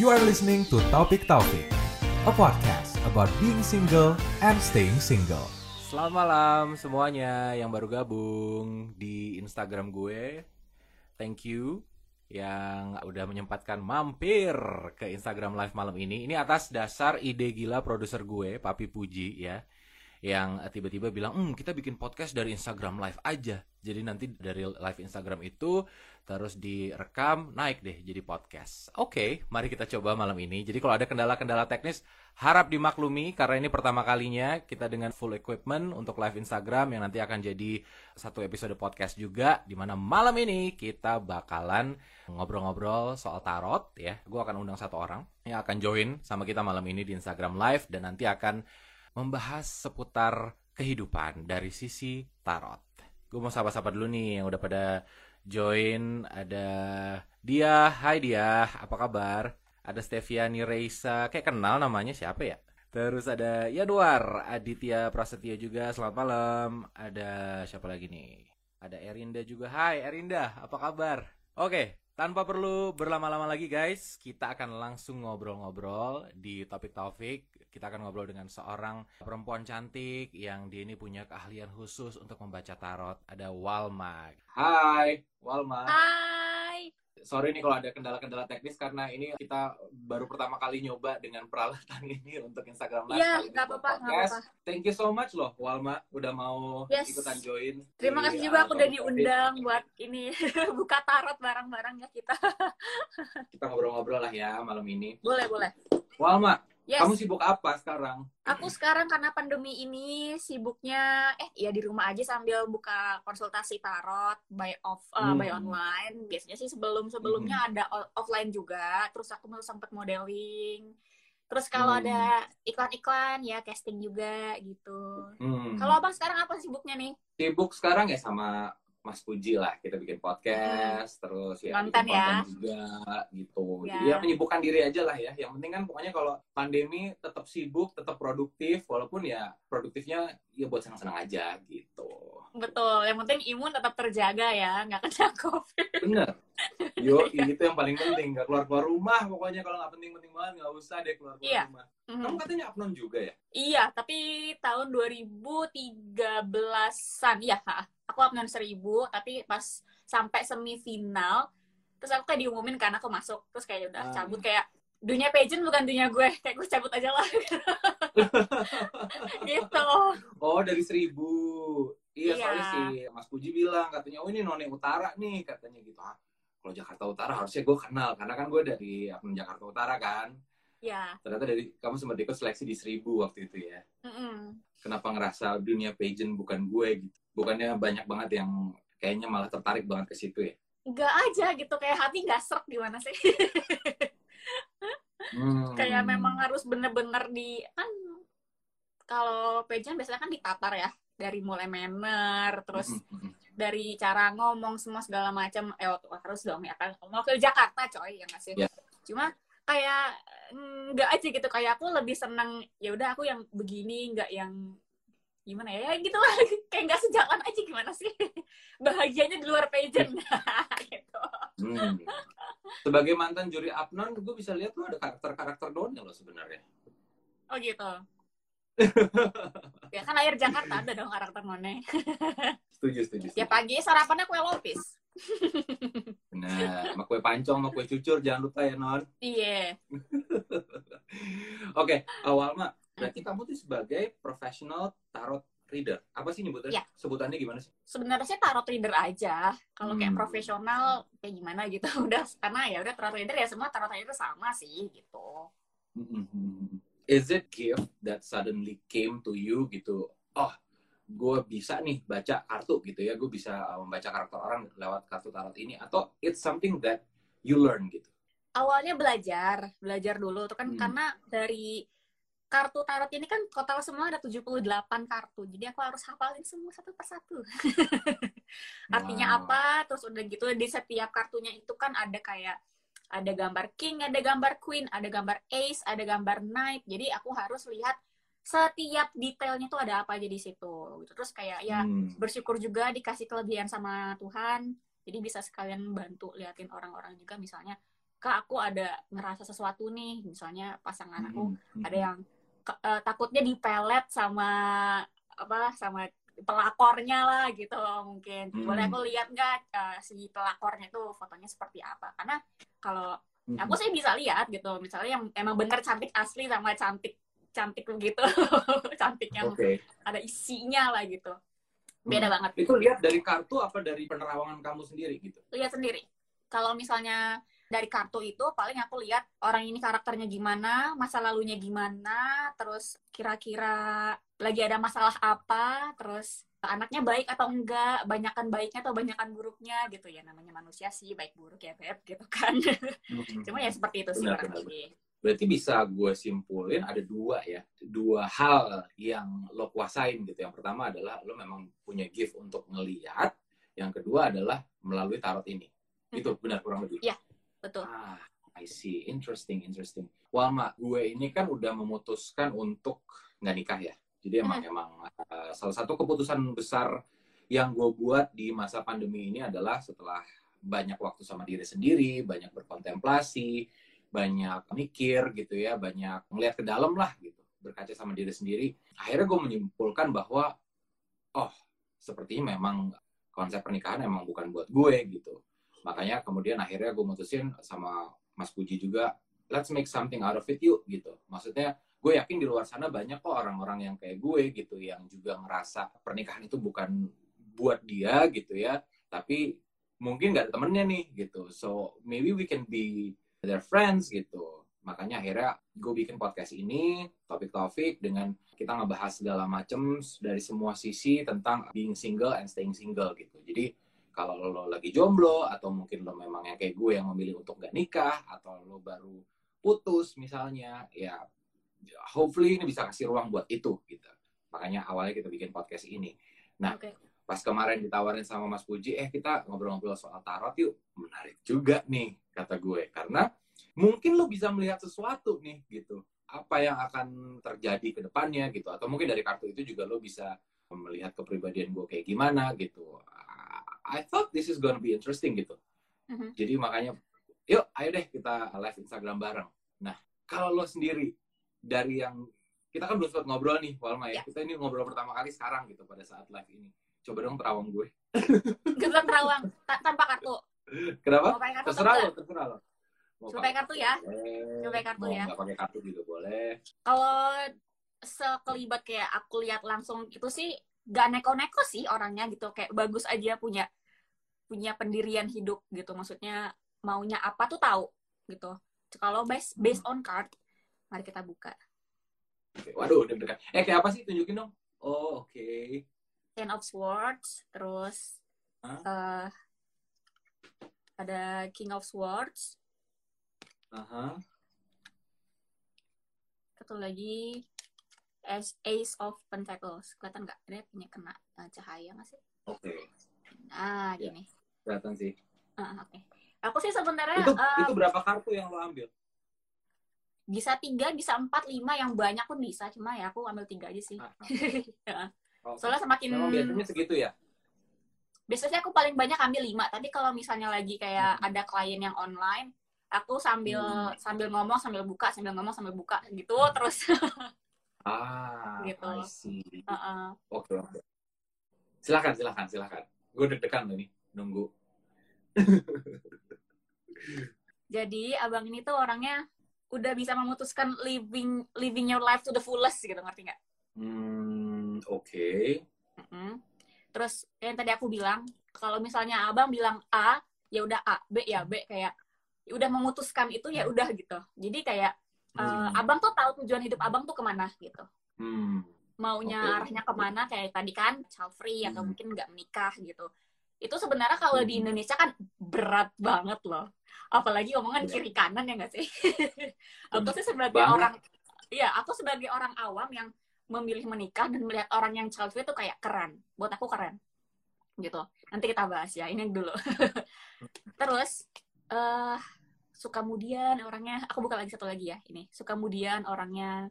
You are listening to Topik Taufik, a podcast about being single and staying single. Selamat malam semuanya yang baru gabung di Instagram gue. Thank you yang udah menyempatkan mampir ke Instagram Live malam ini. Ini atas dasar ide gila produser gue, Papi Puji ya. Yang tiba-tiba bilang, hmm kita bikin podcast dari Instagram Live aja. Jadi nanti dari live Instagram itu terus direkam, naik deh jadi podcast. Oke, mari kita coba malam ini. Jadi kalau ada kendala-kendala teknis, harap dimaklumi karena ini pertama kalinya kita dengan full equipment untuk live Instagram yang nanti akan jadi satu episode podcast juga. Di mana malam ini kita bakalan ngobrol-ngobrol soal tarot ya. Gue akan undang satu orang yang akan join sama kita malam ini di Instagram Live dan nanti akan membahas seputar kehidupan dari sisi tarot. Gue mau sapa-sapa dulu nih yang udah pada join. Ada dia, hai dia, apa kabar? Ada Steviani Reisa, kayak kenal namanya siapa ya? Terus ada Yanuar, Aditya Prasetyo juga, selamat malam. Ada siapa lagi nih? Ada Erinda juga, hai Erinda, apa kabar? Oke, tanpa perlu berlama-lama lagi guys, kita akan langsung ngobrol-ngobrol di topik Taufik. Kita akan ngobrol dengan seorang perempuan cantik yang dia ini punya keahlian khusus untuk membaca tarot. Ada Walma. Hai, Walma. Hai. Sorry nih kalau ada kendala-kendala teknis karena ini kita baru pertama kali nyoba dengan peralatan ini untuk Instagram Live. Iya, kali ini nggak apa-apa, apa-apa. Thank you so much loh Walma udah mau Yes. ikutan join. Terima di, kasih juga uh, aku udah diundang buat ini buka tarot bareng-bareng ya kita. Kita ngobrol-ngobrol lah ya malam ini. Boleh, boleh. Walma, Yes. kamu sibuk apa sekarang? Aku sekarang karena pandemi ini sibuknya eh ya di rumah aja sambil buka konsultasi tarot by off eh, Hmm. by online. Biasanya sih sebelum-sebelumnya ada o- offline juga. Terus aku mau sempat modeling. Terus kalau Hmm. ada iklan-iklan ya casting juga gitu. Hmm. Kalau Abang sekarang apa sibuknya nih? sibuk sekarang ya sama Mas Puji lah kita bikin podcast terus ya Konten bikin ya. juga gitu Ya. jadi ya menyibukkan diri aja lah ya yang penting kan pokoknya kalau pandemi tetap sibuk tetap produktif walaupun ya produktifnya ya buat senang-senang aja gitu Betul, yang penting imun tetap terjaga ya, nggak kena COVID. bener yo itu yang paling penting nggak keluar keluar rumah pokoknya kalau nggak penting-penting banget nggak usah deh keluar keluar Iya. rumah Mhm. kamu katanya upload juga ya Iya, tapi tahun 2013-an, ya, aku upload 1000, tapi pas sampai semifinal, terus aku kayak diumumin karena aku masuk, terus kayak udah Ah. cabut kayak dunia pageant bukan dunia gue, kayak gue cabut aja lah. gitu. Oh dari seribu. Iya, Iya. soalnya si Mas Puji bilang katanya, oh ini None Utara nih katanya gitu. Ah, kalau Jakarta Utara harusnya gue kenal karena kan gue dari akun Jakarta Utara kan. Ya, Ternyata dari kamu sempat ikut seleksi di seribu waktu itu ya. mm-mm. Kenapa ngerasa dunia pageant bukan gue gitu? Bukannya banyak banget yang kayaknya malah tertarik banget ke situ ya? nggak aja gitu, kayak hati nggak serk gimana sih? Hmm. kayak memang harus bener-bener di kan kalau pageant biasanya kan ditatar ya dari mulai manner terus Hmm. dari cara ngomong semua segala macam eh harus dong ya kan mau ke Jakarta coy ya nggak sih Ya. cuma kayak mm, nggak aja gitu kayak aku lebih seneng ya udah aku yang begini nggak yang gimana ya, ya gitu lah. Kayak nggak sejalan aja gimana sih? Bahagianya di luar pageant. Gitu. Hmm. Sebagai mantan juri Apnon, gue bisa lihat tuh ada karakter-karakter doanya loh sebenarnya. oh gitu. Ya kan air Jakarta ada dong karakter None. Setuju, setuju. ya setuju. pagi sarapannya kue lopis. Nah, sama kue pancong, sama kue cucur, jangan lupa ya, Non. iya. Oke, awal mah, berarti kamu tuh sebagai professional tarot reader. Apa sih nyebutnya? Iya. Sebutannya gimana sih? sebenarnya sih tarot reader aja kalau kayak Hmm. profesional kayak gimana gitu udah karena ya udah tarot reader ya semua tarot reader sama sih gitu Is it gift that suddenly came to you gitu? Oh, gue bisa nih baca kartu gitu ya. Gue bisa uh, membaca karakter orang lewat kartu tarot ini. Atau it's something that you learn gitu. awalnya belajar belajar dulu tuh kan Hmm. karena dari kartu tarot ini kan total semua ada 78 kartu. Jadi aku harus hafalin semua satu persatu. Artinya Wow. apa? Terus udah gitu di setiap kartunya itu kan ada kayak ada gambar king ada gambar queen ada gambar ace ada gambar knight. Jadi aku harus lihat setiap detailnya tuh ada apa aja di situ gitu. Terus kayak ya Hmm. bersyukur juga dikasih kelebihan sama Tuhan. Jadi bisa sekalian bantu liatin orang-orang juga. Misalnya kak aku ada ngerasa sesuatu nih. Misalnya pasangan aku Hmm. ada yang eh, takutnya dipelet sama apa sama pelakornya lah gitu mungkin Hmm. boleh aku lihat nggak eh, si pelakornya tuh fotonya seperti apa karena kalau Hmm. aku sih bisa lihat gitu misalnya yang emang bener cantik asli sama cantik cantik begitu cantik yang Oke. ada isinya lah gitu beda Hmm. banget Itu lihat dari kartu apa dari penerawangan kamu sendiri gitu? lihat sendiri kalau misalnya dari kartu itu paling aku lihat orang ini karakternya gimana masa lalunya gimana terus kira-kira lagi ada masalah apa terus anaknya baik atau enggak banyakan baiknya atau banyakan buruknya gitu ya namanya manusia sih baik buruk ya beb gitu kan cuma ya seperti itu sih kurang lebih Berarti bisa gue simpulin ada dua ya, dua hal yang lo kuasain gitu. Yang pertama adalah lo memang punya gift untuk ngeliat. Yang kedua adalah melalui tarot ini. Itu benar kurang lebih. Iya. Betul Ah, I see. Interesting, interesting. Walma, gue ini kan udah memutuskan untuk nggak nikah ya. Jadi emang emang uh, salah satu keputusan besar yang gue buat di masa pandemi ini adalah setelah banyak waktu sama diri sendiri, banyak berkontemplasi, banyak mikir gitu ya, banyak ngeliat ke dalam lah gitu, berkaca sama diri sendiri. Akhirnya gue menyimpulkan bahwa, oh, sepertinya memang konsep pernikahan emang bukan buat gue gitu. Makanya kemudian akhirnya gue mutusin sama Mas Puji juga, let's make something out of it yuk gitu. Maksudnya gue yakin di luar sana banyak kok orang-orang yang kayak gue gitu, yang juga ngerasa pernikahan itu bukan buat dia gitu ya, tapi mungkin gak ada temennya nih gitu. So maybe we can be their friends gitu. Makanya akhirnya gue bikin podcast ini, topik-topik dengan kita ngebahas segala macem dari semua sisi tentang being single and staying single gitu. Jadi kalau lo lagi jomblo atau mungkin lo memang yang kayak gue yang memilih untuk gak nikah atau lo baru putus misalnya, ya hopefully ini bisa kasih ruang buat itu gitu. Makanya awalnya kita bikin podcast ini. Nah, Oke. pas kemarin ditawarin sama Mas Puji, eh kita ngobrol-ngobrol soal tarot yuk. Menarik juga nih, kata gue. Karena mungkin lo bisa melihat sesuatu nih, gitu. Apa yang akan terjadi ke depannya, gitu. Atau mungkin dari kartu itu juga lo bisa melihat kepribadian gue kayak gimana, gitu. I thought this is gonna be interesting, gitu. Mhm. Jadi makanya, yuk ayo deh kita live Instagram bareng. Nah, kalau lo sendiri, dari yang kita kan belum sempat ngobrol nih, Walma ya. Ya. Kita ini ngobrol pertama kali sekarang gitu pada saat live ini. Coba dong terawang gue. Kita terawang ta- tanpa kartu Kenapa? mau kartu Terserah lo, terserah lo. Mau Coba pakai kartu ya. boleh. Coba pakai kartu Mau ya. nggak pakai kartu juga boleh. kalau sekelibat kayak aku lihat langsung itu sih gak neko-neko sih orangnya gitu kayak bagus aja punya punya pendirian hidup gitu maksudnya maunya apa tuh tahu gitu kalau based based on card mari kita buka Oke, Waduh, deg-degan. Eh, kayak apa sih? Tunjukin dong. Oh, oke. Ten of Swords terus Hah? eh, ada King of Swords Aha. satu lagi Ace, Ace of Pentacles kelihatan nggak ini punya kena eh, cahaya nggak sih Oke. nah Ya. gini Kelihatan sih. Ah, oke aku sih sebenarnya Itu eh, itu berapa kartu yang lo ambil? bisa tiga bisa empat lima yang banyak pun bisa cuma ya aku ambil tiga aja sih Ah, ah. Oke. soalnya semakin Memang biasanya segitu ya? biasanya aku paling banyak ambil lima tapi kalau misalnya lagi kayak Hmm. ada klien yang online aku sambil Hmm. sambil ngomong sambil buka sambil ngomong sambil buka gitu terus Ah, Gitu. I see. Heeh. Oke, oke. Silakan, silakan, silakan. Gue deg-degan nih, nunggu. Jadi abang ini tuh orangnya udah bisa memutuskan living living your life to the fullest gitu ngerti nggak Hmm, oke. Mm-mm. terus yang tadi aku bilang kalau misalnya abang bilang A ya udah A B ya B kayak ya udah memutuskan itu ya udah gitu jadi kayak eh, Hmm. abang tuh tahu tujuan hidup abang tuh ke mana gitu Hmm. maunya Oke. arahnya ke mana kayak tadi kan child free atau Hmm. mungkin nggak menikah gitu itu sebenarnya kalau di. Indonesia kan berat banget loh. Apalagi omongan Berat. kiri kanan ya nggak sih? Aku sih sebagai Banget. orang ya aku sebagai orang awam yang memilih menikah dan melihat orang yang child free itu kayak keren. Buat aku keren. Gitu. Nanti kita bahas ya ini dulu. Terus eh suka kemudian orangnya. Aku buka lagi satu lagi ya ini. Suka kemudian orangnya.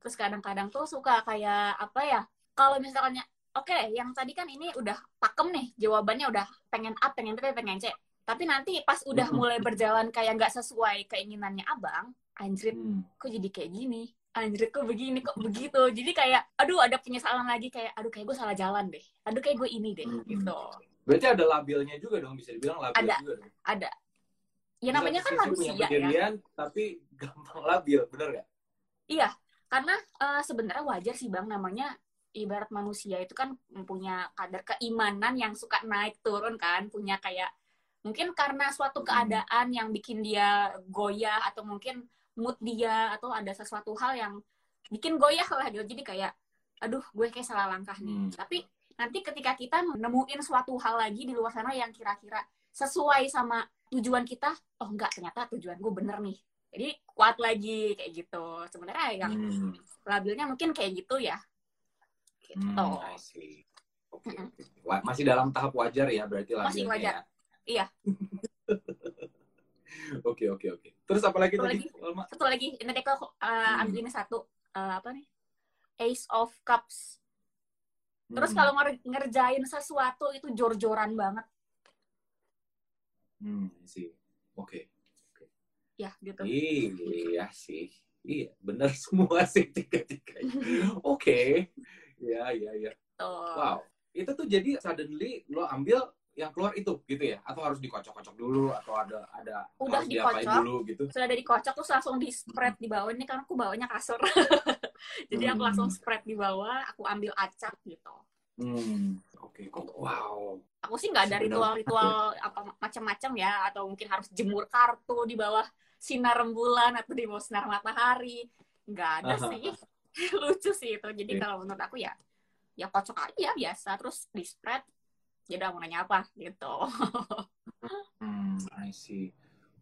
Terus kadang-kadang tuh suka kayak apa ya kalau misalnya oke yang tadi kan ini udah pakem nih jawabannya udah pengen A pengen B pengen C tapi nanti pas udah mulai berjalan kayak nggak sesuai keinginannya abang anjrit Hmm. kok jadi kayak gini anjrit kok begini kok begitu jadi kayak aduh ada penyesalan lagi kayak aduh kayak gue salah jalan deh aduh kayak gue ini deh Hmm. gitu Berarti ada labilnya juga dong, bisa dibilang labil Ada. juga dong. ada ya namanya kan manusia ya pendirian, tapi gampang labil, bener gak? Iya, karena eh, sebenarnya wajar sih bang, namanya ibarat manusia itu kan punya kadar keimanan yang suka naik turun kan, punya kayak mungkin karena suatu Hmm. keadaan yang bikin dia goyah atau mungkin mood dia atau ada sesuatu hal yang bikin goyah lah gitu. Jadi kayak, aduh gue kayak salah langkah nih. Hmm. Tapi nanti ketika kita nemuin suatu hal lagi di luar sana yang kira-kira sesuai sama tujuan kita, oh enggak ternyata tujuan gue bener nih. Jadi kuat lagi kayak gitu. Sebenarnya yang Hmm. labilnya mungkin kayak gitu ya. Gitu. Hmm, I see. Wa- Masih dalam tahap wajar ya berarti Masih wajar. ya? Iya. Oke, oke, oke. Terus apa lagi Satu tadi? lagi. Satu lagi, ini deh kalau uh, Hmm. ambil ini satu Uh, apa nih? Ace of Cups. Terus Hmm. kalau nger- ngerjain sesuatu itu jor-joran banget, Hmm, see. Oke. ya gitu. Iya sih. Iya, benar semua sih tiga-tiganya. Oke. Iya, iya, iya. Tuh. Wow. Itu tuh jadi suddenly lo ambil yang keluar itu gitu ya? Atau harus dikocok-kocok dulu atau ada ada Udah harus dikocok. dulu gitu? Sudah dari kocok terus langsung di spread di bawah ini karena aku bawanya kasur. Jadi aku Hmm. langsung spread di bawah, aku ambil acak gitu. Hmm. Oke, kok wow. Aku sih nggak ada ritual-ritual apa macam-macam ya atau mungkin harus jemur kartu di bawah sinar rembulan atau di bawah sinar matahari. Nggak ada sih. Lucu sih itu. Jadi Oke. kalau menurut aku ya ya kocok aja biasa terus di spread. Jadi mau nanya apa gitu. Hmm, I see.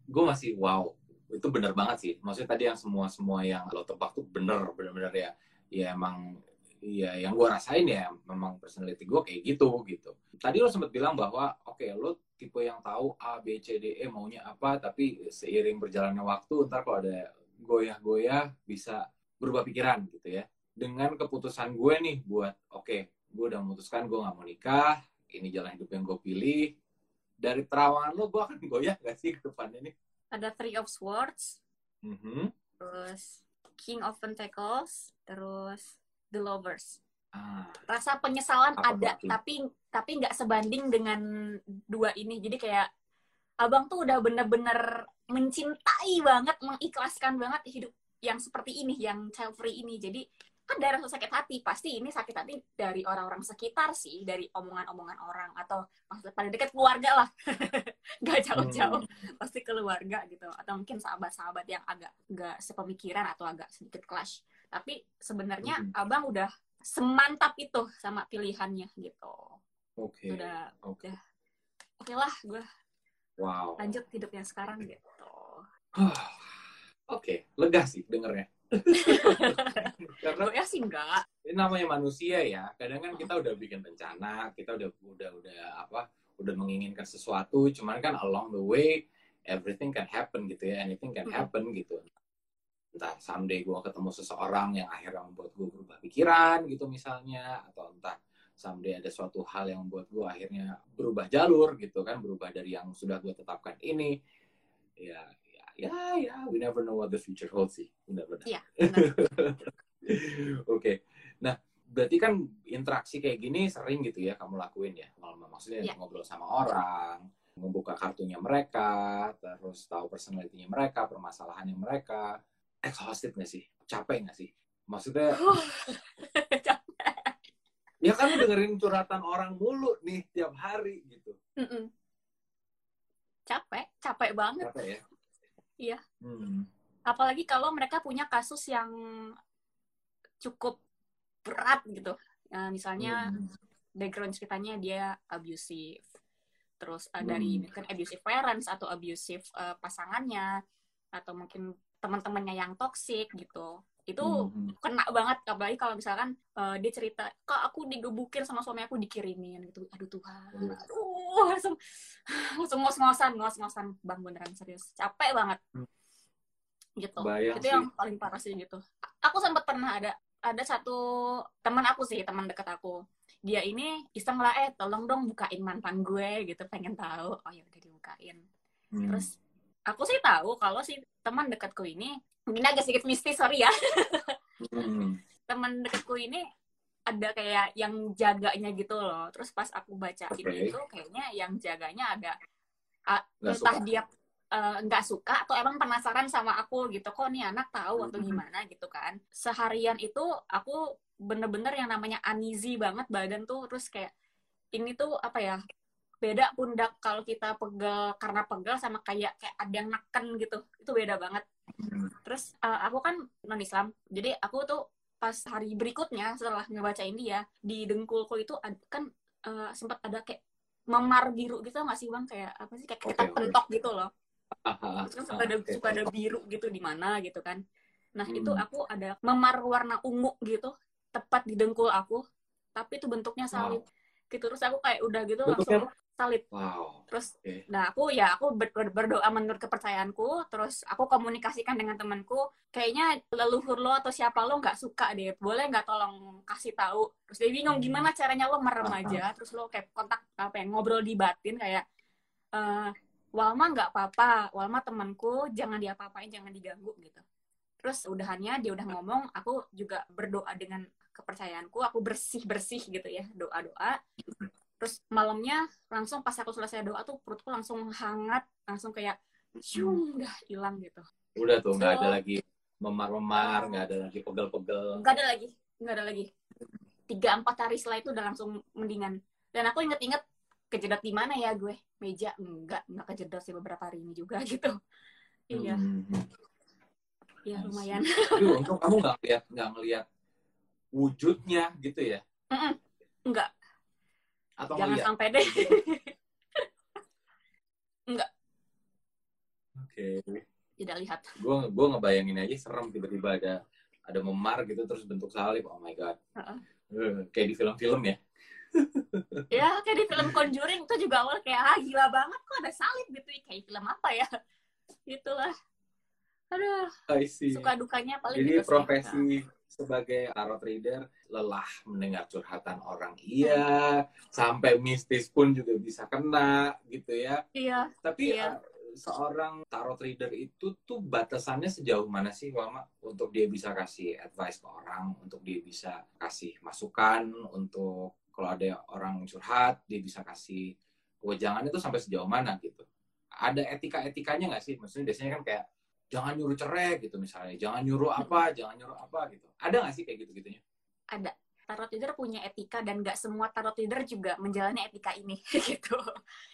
Gue masih wow. Itu bener banget sih. Maksudnya tadi yang semua-semua yang lo tebak tuh bener, bener-bener ya. Ya emang, ya yang gue rasain ya memang personality gue kayak gitu, gitu. Tadi lo sempat bilang bahwa, oke, lo tipe yang tahu A, B, C, D, E maunya apa, tapi seiring berjalannya waktu, ntar kalau ada goyah-goyah bisa berubah pikiran gitu ya. Dengan keputusan gue nih buat, oke, gue udah memutuskan gue nggak mau nikah, ini jalan hidup yang gue pilih, dari terawangan lo gue akan goyah gak sih ke depannya nih? Ada Three of Swords, Mhm. terus King of Pentacles, terus The Lovers. Ah, rasa penyesalan Apa ada tuh? tapi tapi nggak sebanding dengan dua ini jadi kayak abang tuh udah bener-bener mencintai banget mengikhlaskan banget hidup yang seperti ini yang child free ini jadi kan dari rasa sakit hati pasti ini sakit hati dari orang-orang sekitar sih dari omongan-omongan orang atau maksudnya paling dekat keluarga lah nggak jauh-jauh hmm. pasti keluarga gitu atau mungkin sahabat-sahabat yang agak nggak sepemikiran atau agak sedikit clash tapi sebenarnya Mhm. abang udah semantap itu sama pilihannya gitu Oke. udah Oke. oke lah gue Wow. lanjut hidup yang sekarang gitu Oke, lega sih dengernya. Karena ya sih enggak ini namanya manusia ya. Kadang kan kita udah bikin rencana, kita udah udah udah apa? Udah menginginkan sesuatu, cuman kan along the way everything can happen gitu ya. Anything can happen gitu. Entah someday gue ketemu seseorang yang akhirnya membuat gue berubah pikiran gitu misalnya, atau entah someday ada suatu hal yang membuat gue akhirnya berubah jalur gitu kan, berubah dari yang sudah gue tetapkan ini. Ya, ya, ya, we never know what the future holds sih, benar-benar. Iya, benar. Oke, nah berarti kan interaksi kayak gini sering gitu ya kamu lakuin ya. Maksudnya Iya. ngobrol sama orang, membuka kartunya mereka, terus tahu personality-nya mereka, permasalahannya mereka. Exhausted nggak sih? Capek nggak sih? Maksudnya, ya kan dengerin curhatan orang mulu nih tiap hari gitu. Mm-mm. capek capek banget Capek ya? Iya. Hmm. apalagi kalau mereka punya kasus yang cukup berat gitu Ya, misalnya Hmm. background ceritanya dia abusive terus uh, dari Hmm. mungkin abusive parents atau abusive uh, pasangannya atau mungkin teman-temannya yang toxic gitu itu Hmm. kena banget apalagi kalau misalkan uh, dia cerita kak aku digebukin sama suami aku dikirimin gitu. Aduh Tuhan. Aduh. aduh langsung langsung ngos-ngosan ngos-ngosan. Bang beneran serius. Capek banget. Hmm. gitu. Bayang itu sih. yang paling parah sih gitu. Aku sempat pernah ada ada satu teman aku sih teman dekat aku. Dia ini iseng lah eh tolong dong bukain mantan gue gitu. Pengen tahu. Oh ya udah dibukain. Hmm. terus aku sih tahu kalau si teman dekatku ini mungkin agak sedikit mistis sorry ya Hmm. teman dekatku ini ada kayak yang jaganya gitu loh terus pas aku bacain Oke. itu kayaknya yang jaganya agak Nggak entah suka. dia eh, nggak suka atau emang penasaran sama aku gitu kok nih anak tahu atau Mhm. gimana gitu kan seharian itu aku bener-bener yang namanya uneasy banget badan tuh terus kayak ini tuh apa ya beda pundak kalau kita pegel karena pegel sama kayak kayak ada yang neken gitu. Itu beda banget. Hmm. terus eh, aku kan non Islam. Jadi aku tuh pas hari berikutnya setelah ngebacain dia di dengkulku itu kan eh, sempat ada kayak memar biru gitu nggak sih bang? Kayak apa sih? Kayak kita pentok gitu loh. Ah, ah, terus kan ah, suka ada oke. suka ada biru gitu di mana gitu kan. Nah Hmm. itu aku ada memar warna ungu gitu tepat di dengkul aku. Tapi itu bentuknya salib gitu terus aku kayak udah gitu Bentuknya langsung salib. Wow. terus Oke. nah aku ya aku ber- ber- berdoa menurut kepercayaanku. Terus aku komunikasikan dengan temanku kayaknya leluhur lo atau siapa lo nggak suka deh. Boleh nggak tolong kasih tahu? Terus dia bingung gimana caranya lo merem aja? Terus lo kayak kontak apa ya ngobrol di batin kayak eh Walma nggak apa-apa. Walma temanku jangan diapa-apain jangan diganggu gitu. Terus udahannya dia udah ngomong aku juga berdoa dengan kepercayaanku. Aku bersih bersih gitu ya doa doa terus malamnya langsung pas aku selesai doa tuh perutku langsung hangat langsung kayak cium udah hilang gitu Udah tuh nggak ada So- lagi memar-memar, nggak ada lagi pegel-pegel. nggak ada lagi nggak ada lagi tiga empat hari setelah itu udah langsung mendingan dan aku inget-inget kejedot di mana ya gue meja enggak enggak kejedot sih beberapa hari ini juga gitu iya Hmm. iya see. lumayan Tapi untung kamu nggak ngeliat nggak ngeliat wujudnya gitu ya? Mm-mm. enggak Atau jangan ngeliat? sampai deh Oke. tidak lihat Gue gue ngebayangin aja serem tiba-tiba ada ada memar gitu terus bentuk salib. Oh my god. Heeh. Eh, kayak di film-film ya. ya kayak di film Conjuring itu juga awal kayak ah gila banget kok ada salib gitu kayak film apa ya gitulah aduh I see. suka dukanya paling Jadi gitu profesi sebagai tarot reader lelah mendengar curhatan orang iya sampai mistis pun juga bisa kena gitu ya. iya Tapi Iya. eh, seorang tarot reader itu tuh batasannya sejauh mana sih Wama untuk dia bisa kasih advice ke orang, untuk dia bisa kasih masukan, untuk kalau ada orang curhat dia bisa kasih wejangan itu sampai sejauh mana gitu. Ada etika-etikanya nggak sih? Maksudnya biasanya kan kayak jangan nyuruh cerai gitu misalnya, jangan nyuruh apa, jangan nyuruh apa gitu. Ada nggak sih kayak gitu-gitunya? ada. Tarot reader punya etika dan nggak semua tarot reader juga menjalani etika ini gitu.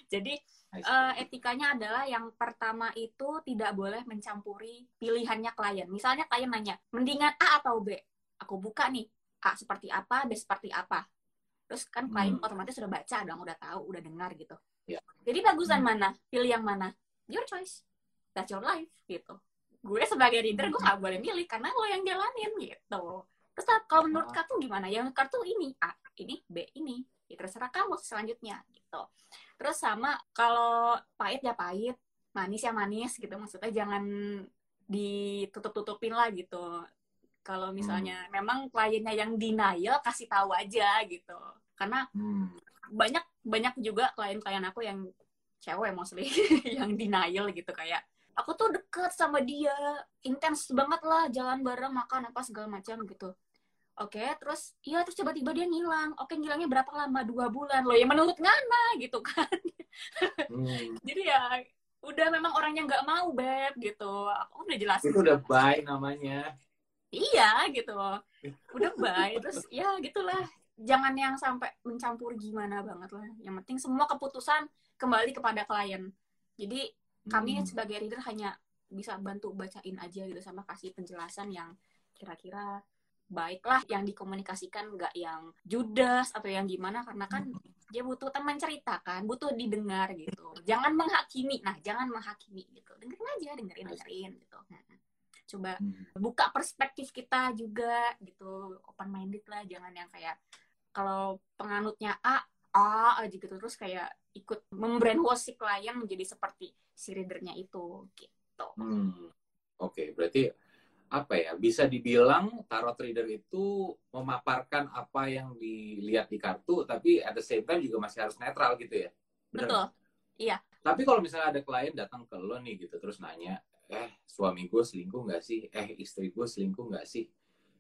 Jadi eh, etikanya adalah yang pertama itu tidak boleh mencampuri pilihannya klien. Misalnya klien nanya mendingan A atau B? Aku buka nih A seperti apa B seperti apa. Terus kan klien Hmm. otomatis sudah baca dong udah tahu udah dengar gitu. Ya. jadi bagusan mana? Pilih yang mana? Your choice. That's your life gitu gue sebagai reader gue nggak boleh milih karena lo yang jalanin gitu. Terus kalau menurut kartu gimana? Yang kartu ini A ini B ini. Ya terserah kamu selanjutnya gitu. Terus sama kalau pahit ya pahit manis ya manis gitu. Maksudnya jangan ditutup-tutupin lah gitu. Kalau misalnya memang kliennya yang denial kasih tahu aja gitu. Karena Hmm. banyak banyak juga klien-klien aku yang cewek mostly yang denial gitu. Kayak aku tuh deket sama dia intens banget lah jalan bareng makan apa segala macam gitu. Oke terus iya terus tiba-tiba dia ngilang. Oke ngilangnya berapa lama? Dua bulan. Loh ya menurut ngana gitu kan. Hmm. jadi ya udah memang orangnya nggak mau beb gitu. Aku udah jelasin Itu udah bye namanya. iya gitu. Udah bye. Terus ya gitulah. Jangan yang sampai mencampur gimana banget lah. Yang penting semua keputusan kembali kepada klien. Jadi kami Hmm. sebagai reader hanya bisa bantu bacain aja gitu sama kasih penjelasan yang kira-kira baiklah yang dikomunikasikan nggak yang judas atau yang gimana karena kan dia butuh teman cerita kan butuh didengar gitu. Jangan menghakimi. Nah jangan menghakimi gitu. Dengerin aja dengerin dengerin gitu. Mm-mm. coba Hmm. buka perspektif kita juga gitu. Open minded lah jangan yang kayak kalau penganutnya A A aja gitu. Terus kayak ikut membrainwash si klien menjadi seperti si readernya itu gitu Hmm. Oke, berarti apa ya bisa dibilang tarot reader itu memaparkan apa yang dilihat di kartu tapi at the same time juga masih harus netral gitu ya Bener Betul. Iya. tapi kalau misalnya ada klien datang ke lo nih gitu terus nanya eh suami gue selingkuh nggak sih eh istri gue selingkuh nggak sih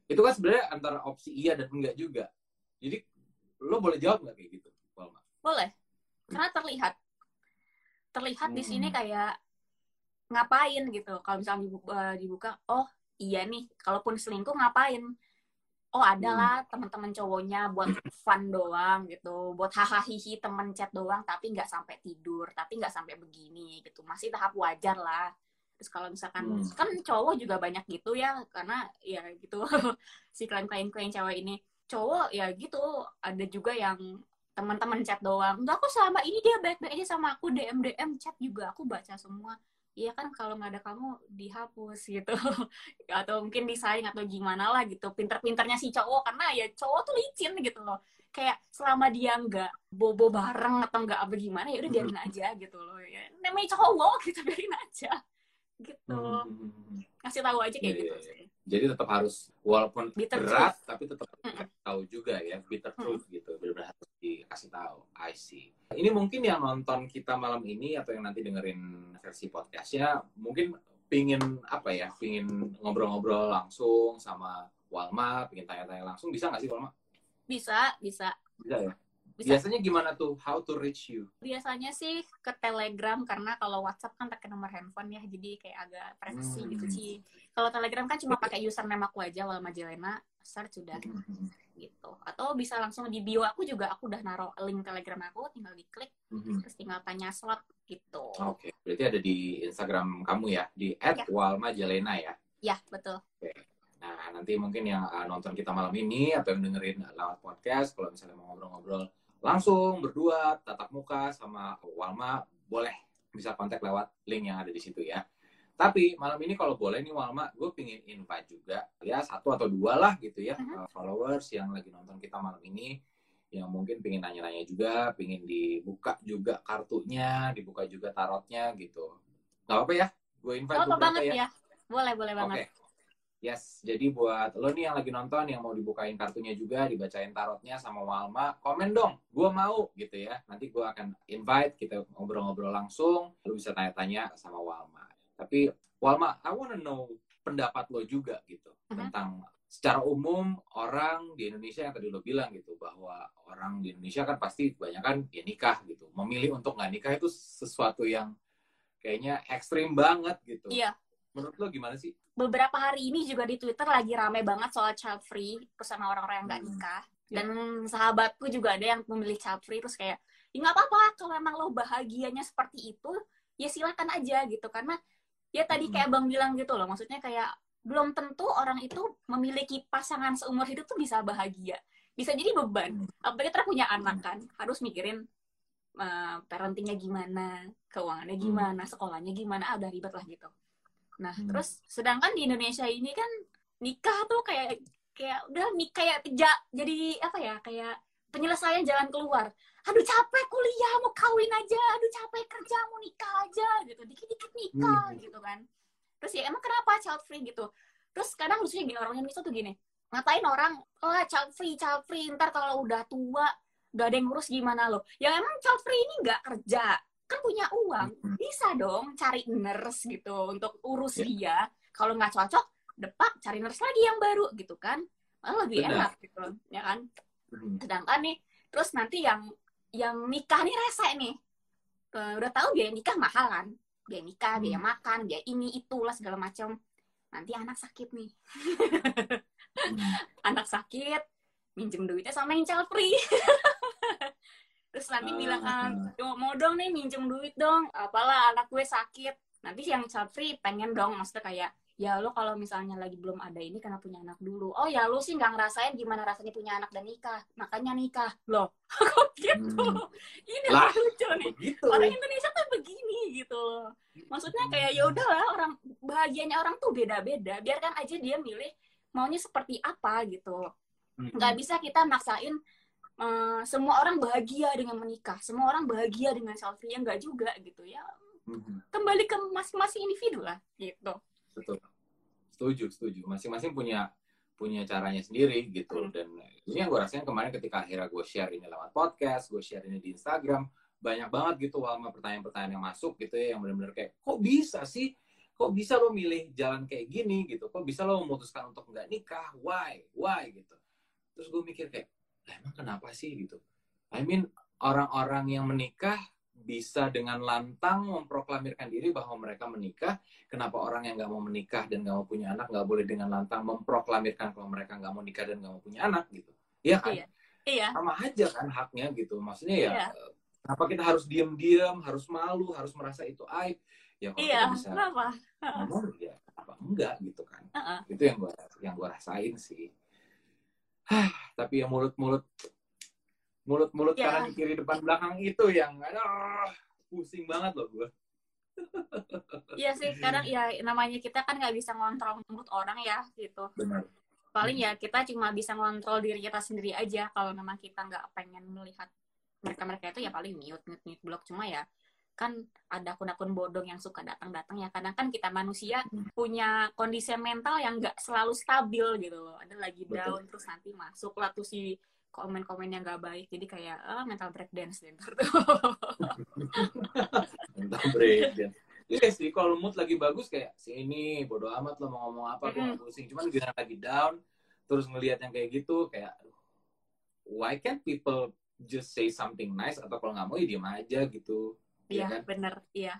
itu kan sebenarnya antara opsi iya dan enggak juga jadi lo boleh jawab nggak kayak gitu Walma? Boleh. Karena terlihat. Terlihat di sini Hmm. kayak ngapain gitu. Kalau misalnya dibuka, dibuka, oh iya nih, kalaupun selingkuh ngapain? Oh adalah teman-teman cowoknya buat fun doang gitu, buat hahaha hihi temen chat doang, tapi nggak sampai tidur, tapi nggak sampai begini gitu, masih tahap wajar lah. Terus kalau misalkan Hmm. kan cowok juga banyak gitu ya, karena ya gitu si klien-klien cewek ini cowok ya gitu ada juga yang teman-teman chat doang. Enggak aku selama ini dia baik-baik aja sama aku DM DM chat juga aku baca semua. Iya kan kalau nggak ada kamu dihapus gitu. atau mungkin disaing atau gimana lah gitu. Pinter-pinternya si cowok karena ya cowok tuh licin gitu loh. Kayak selama dia nggak bobo bareng atau nggak apa gimana ya udah biarin aja gitu loh. Ya, namanya cowok gitu biarin aja. Gitu. Ngasih tahu aja kayak Iya, gitu iya, sih. Jadi tetap harus walaupun Bitter berat tapi tetap Mm-mm. tahu juga ya bitter truth gitu. Benar-benar harus dikasih tahu I see. Ini mungkin yang nonton kita malam ini atau yang nanti dengerin versi podcastnya mungkin pingin apa ya pingin ngobrol-ngobrol langsung sama Walma pingin tanya-tanya langsung bisa nggak sih Walma? Bisa, bisa. bisa ya Bisa. biasanya gimana tuh how to reach you biasanya sih ke Telegram karena kalau WhatsApp kan pakai nomor handphone ya jadi kayak agak privasi Hmm. gitu sih. Kalau Telegram kan cuma pakai username aku aja Walma Jelena search sudah gitu. Atau bisa langsung di bio aku juga aku udah naruh link Telegram aku tinggal diklik Mhm. terus tinggal tanya slot gitu. Oke, berarti ada di Instagram kamu ya, di @walmajelena ya. Ya, betul. Nah, nanti mungkin yang uh, nonton kita malam ini atau yang dengerin lewat podcast, kalau misalnya mau ngobrol-ngobrol langsung berdua, tatap muka sama Walma, boleh bisa kontak lewat link yang ada di situ ya. Tapi malam ini kalau boleh nih Walma, gue pingin invite juga ya satu atau dua lah gitu ya Mhm. uh, followers yang lagi nonton kita malam ini yang mungkin pingin nanya-nanya juga, pingin dibuka juga kartunya, dibuka juga tarotnya gitu. Gak apa-apa ya? Gue invite Oh, apa beberapa banget ya. ya? Boleh, boleh banget. Yes, jadi buat lo nih yang lagi nonton yang mau dibukain kartunya juga, dibacain tarotnya sama Walma, komen dong, gue mau gitu ya. Nanti gue akan invite kita ngobrol-ngobrol langsung, lo bisa tanya-tanya sama Walma. Tapi Walma, I wanna know pendapat lo juga gitu Mhm. tentang secara umum orang di Indonesia yang tadi lo bilang gitu bahwa orang di Indonesia kan pasti kebanyakan ya nikah gitu. Memilih untuk nggak nikah itu sesuatu yang kayaknya ekstrim banget gitu. Iya. Menurut lo gimana sih? beberapa hari ini juga di Twitter lagi rame banget soal child free terus sama orang-orang yang nggak Hmm. nikah Ya. dan sahabatku juga ada yang memilih child free terus kayak ya nggak apa-apa kalau emang lo bahagianya seperti itu ya silakan aja gitu karena ya tadi Hmm. kayak bang bilang gitu loh maksudnya kayak belum tentu orang itu memiliki pasangan seumur hidup tuh bisa bahagia bisa jadi beban Hmm. apalagi kita punya anak kan harus mikirin uh, parentingnya gimana keuangannya gimana sekolahnya gimana ah, udah ribet lah gitu Nah, Hmm. terus sedangkan di Indonesia ini kan nikah tuh kayak kayak udah nikah kayak ja, jadi apa ya kayak penyelesaian jalan keluar. Aduh capek kuliah mau kawin aja, aduh capek kerja mau nikah aja gitu, dikit-dikit nikah Hmm. gitu kan. Terus ya emang kenapa child free gitu? Terus kadang lucunya gini orang Indonesia tuh gini, ngatain orang, oh child free, child free, ntar kalau udah tua udah ada yang ngurus gimana lo? Ya emang child free ini nggak kerja, kan punya uang, bisa dong cari nurse gitu untuk urus Ya. dia. Kalau nggak cocok, depak cari nurse lagi yang baru gitu kan. Malah lebih Benar. enak gitu, ya kan? Sedangkan nih, terus nanti yang yang nikah nih rese nih. Eh, udah tahu biaya nikah mahal kan? Biaya nikah, Hmm. biaya makan, biaya ini itulah segala macam. Nanti anak sakit nih. Hmm. anak sakit, minjem duitnya sama yang child free. Terus nanti Ah. bilang kan, "Yo, mau dong nih minjem duit dong, apalah anak gue sakit. Nanti yang child free pengen dong, maksudnya kayak, ya lo kalau misalnya lagi belum ada ini karena punya anak dulu. Oh ya lo sih nggak ngerasain gimana rasanya punya anak dan nikah, makanya nikah. Loh, kok gitu? Hmm. Ini Lah. lucu nih. Begitu. Orang Indonesia tuh begini gitu. Maksudnya kayak ya udahlah orang bahagianya orang tuh beda-beda. Biarkan aja dia milih maunya seperti apa gitu Hmm. nggak bisa kita maksain eh, semua orang bahagia dengan menikah semua orang bahagia dengan selfie yang nggak juga gitu ya. Hmm. kembali ke masing-masing individu lah gitu. Betul. setuju setuju. Masing-masing punya punya caranya sendiri gitu. Hmm. dan ini yang gue rasain kemarin ketika akhirnya gue share ini lewat podcast gue share ini di Instagram banyak banget gitu sama pertanyaan-pertanyaan yang masuk gitu ya yang benar-benar kayak kok bisa sih? Kok bisa lo milih jalan kayak gini? gitu. Kok bisa lo memutuskan untuk nggak nikah? Why? Why? gitu. Terus gue mikir kayak "Lah, emang kenapa sih gitu I mean orang-orang yang menikah bisa dengan lantang memproklamirkan diri bahwa mereka menikah kenapa orang yang nggak mau menikah dan nggak mau punya anak nggak boleh dengan lantang memproklamirkan kalau mereka nggak mau nikah dan nggak mau punya anak gitu Iya kan Iya. Iya. sama aja kan haknya gitu maksudnya ya Iya. eh, kenapa kita harus diam-diam harus malu harus merasa itu aib ya kalau Iya. kita bisa Kenapa? ngomong ya apa enggak gitu kan Heeh. itu yang gua yang gua rasain sih tapi ya mulut-mulut mulut-mulut Ya. kanan kiri depan belakang itu yang aduh pusing banget loh gua Iya sih, kadang ya namanya kita kan nggak bisa ngontrol mulut orang ya gitu. benar Paling ya kita cuma bisa ngontrol diri kita sendiri aja kalau memang kita nggak pengen melihat mereka-mereka itu ya paling mute, mute, mute, block. Cuma ya kan ada akun-akun bodong yang suka datang-datang ya. Kadang kan kita manusia Hmm. punya kondisi mental yang nggak selalu stabil gitu loh. Ada lagi Betul. down terus nanti masuk lah tuh si komen-komen yang nggak baik. Jadi kayak ah, mental ntar tuh. mental breakdown Iya sih, kalau mood lagi bagus kayak sini bodo amat lo mau ngomong apa, gue nggak pusing. Cuman giliran lagi down, terus ngelihat yang kayak gitu, kayak aduh, why can't people just say something nice atau kalau nggak mau ya diem aja gitu. Iya Iya kan? bener, iya.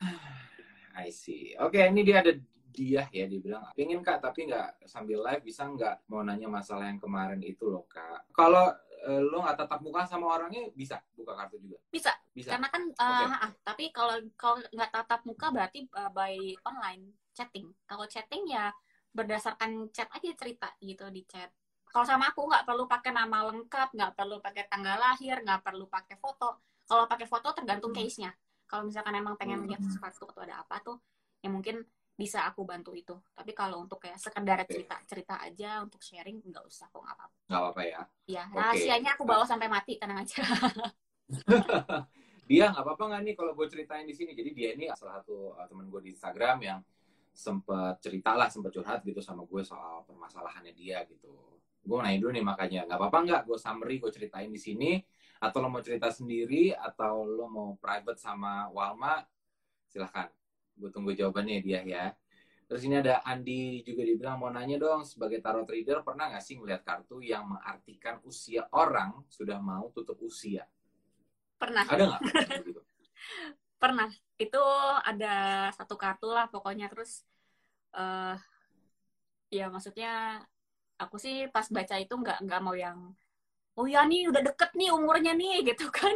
I see. Oke, ini dia ada dia ya, dia bilang, pingin kak, tapi nggak sambil live bisa nggak mau nanya masalah yang kemarin itu loh kak. Kalau eh, lo nggak tatap muka sama orangnya bisa buka kartu juga. Bisa, Bisa. karena kan uh, ah, tapi kalau kalau nggak tatap muka berarti uh, by online chatting kalau chatting ya berdasarkan chat aja cerita gitu di chat kalau sama aku nggak perlu pakai nama lengkap nggak perlu pakai tanggal lahir nggak perlu pakai foto kalau pakai foto tergantung Hmm. case nya kalau misalkan emang pengen Hmm. lihat sesuatu atau ada apa tuh ya mungkin bisa aku bantu itu. Tapi kalau untuk kayak sekedar cerita cerita aja untuk sharing nggak usah kok nggak apa-apa. Nggak apa-apa ya. ya rahasianya aku bawa sampai mati tenang aja. Dia nggak apa-apa nggak nih kalau gue ceritain di sini? Jadi dia ini salah satu uh, teman gue di Instagram yang sempat cerita lah sempat curhat gitu sama gue soal permasalahannya dia gitu. Gue nanya dulu nih makanya. Nggak apa-apa nggak gue summary gue ceritain di sini atau lo mau cerita sendiri atau lo mau private sama Walma silahkan. Gue tunggu jawabannya dia ya. Terus ini ada Andi juga dibilang mau nanya dong sebagai tarot reader pernah nggak sih ngeliat kartu yang mengartikan usia orang sudah mau tutup usia? Pernah. Ada nggak? Gitu? pernah. Itu ada satu kartu lah pokoknya. Terus eh ya maksudnya aku sih pas baca itu nggak nggak mau yang oh ya nih udah deket nih umurnya nih gitu kan.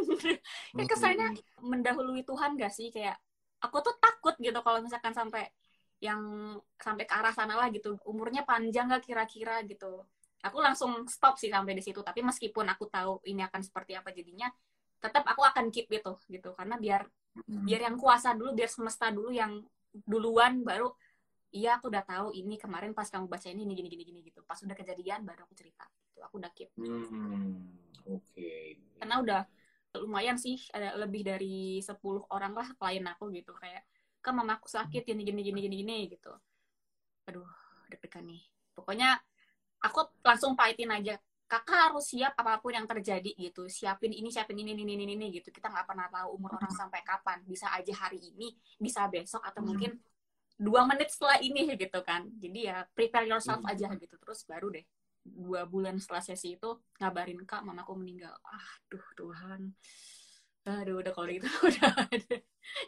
Ya kesannya mendahului Tuhan gak sih? Kayak aku tuh takut gitu kalau misalkan sampai yang sampai ke arah sana lah gitu. Umurnya panjang gak kira-kira? gitu. Aku langsung stop sih sampai di situ. Tapi meskipun aku tahu ini akan seperti apa jadinya tetap aku akan keep itu gitu. Karena biar Hmm. biar yang kuasa dulu biar semesta dulu yang duluan baru iya aku udah tahu ini kemarin pas kamu baca ini gini gini gini gitu. Pas udah kejadian baru aku cerita gitu. Aku udah keep. Hmm, oke. karena udah lumayan sih ada lebih dari 10 orang lah klien aku gitu. Kayak kan mama aku sakit gini gini gini gini gini gitu. Aduh deg-degan nih. Pokoknya aku langsung pahitin aja. Kakak harus siap apa pun yang terjadi gitu. Siapin ini siapin ini ini ini, ini gitu. Kita nggak pernah tahu umur orang sampai kapan. Bisa aja hari ini bisa besok atau Hmm. mungkin dua menit setelah ini gitu kan. Jadi ya prepare yourself Hmm. aja gitu. Terus baru deh dua bulan setelah sesi itu ngabarin kak mamaku meninggal. Aduh Tuhan. Aduh udah kalau gitu udah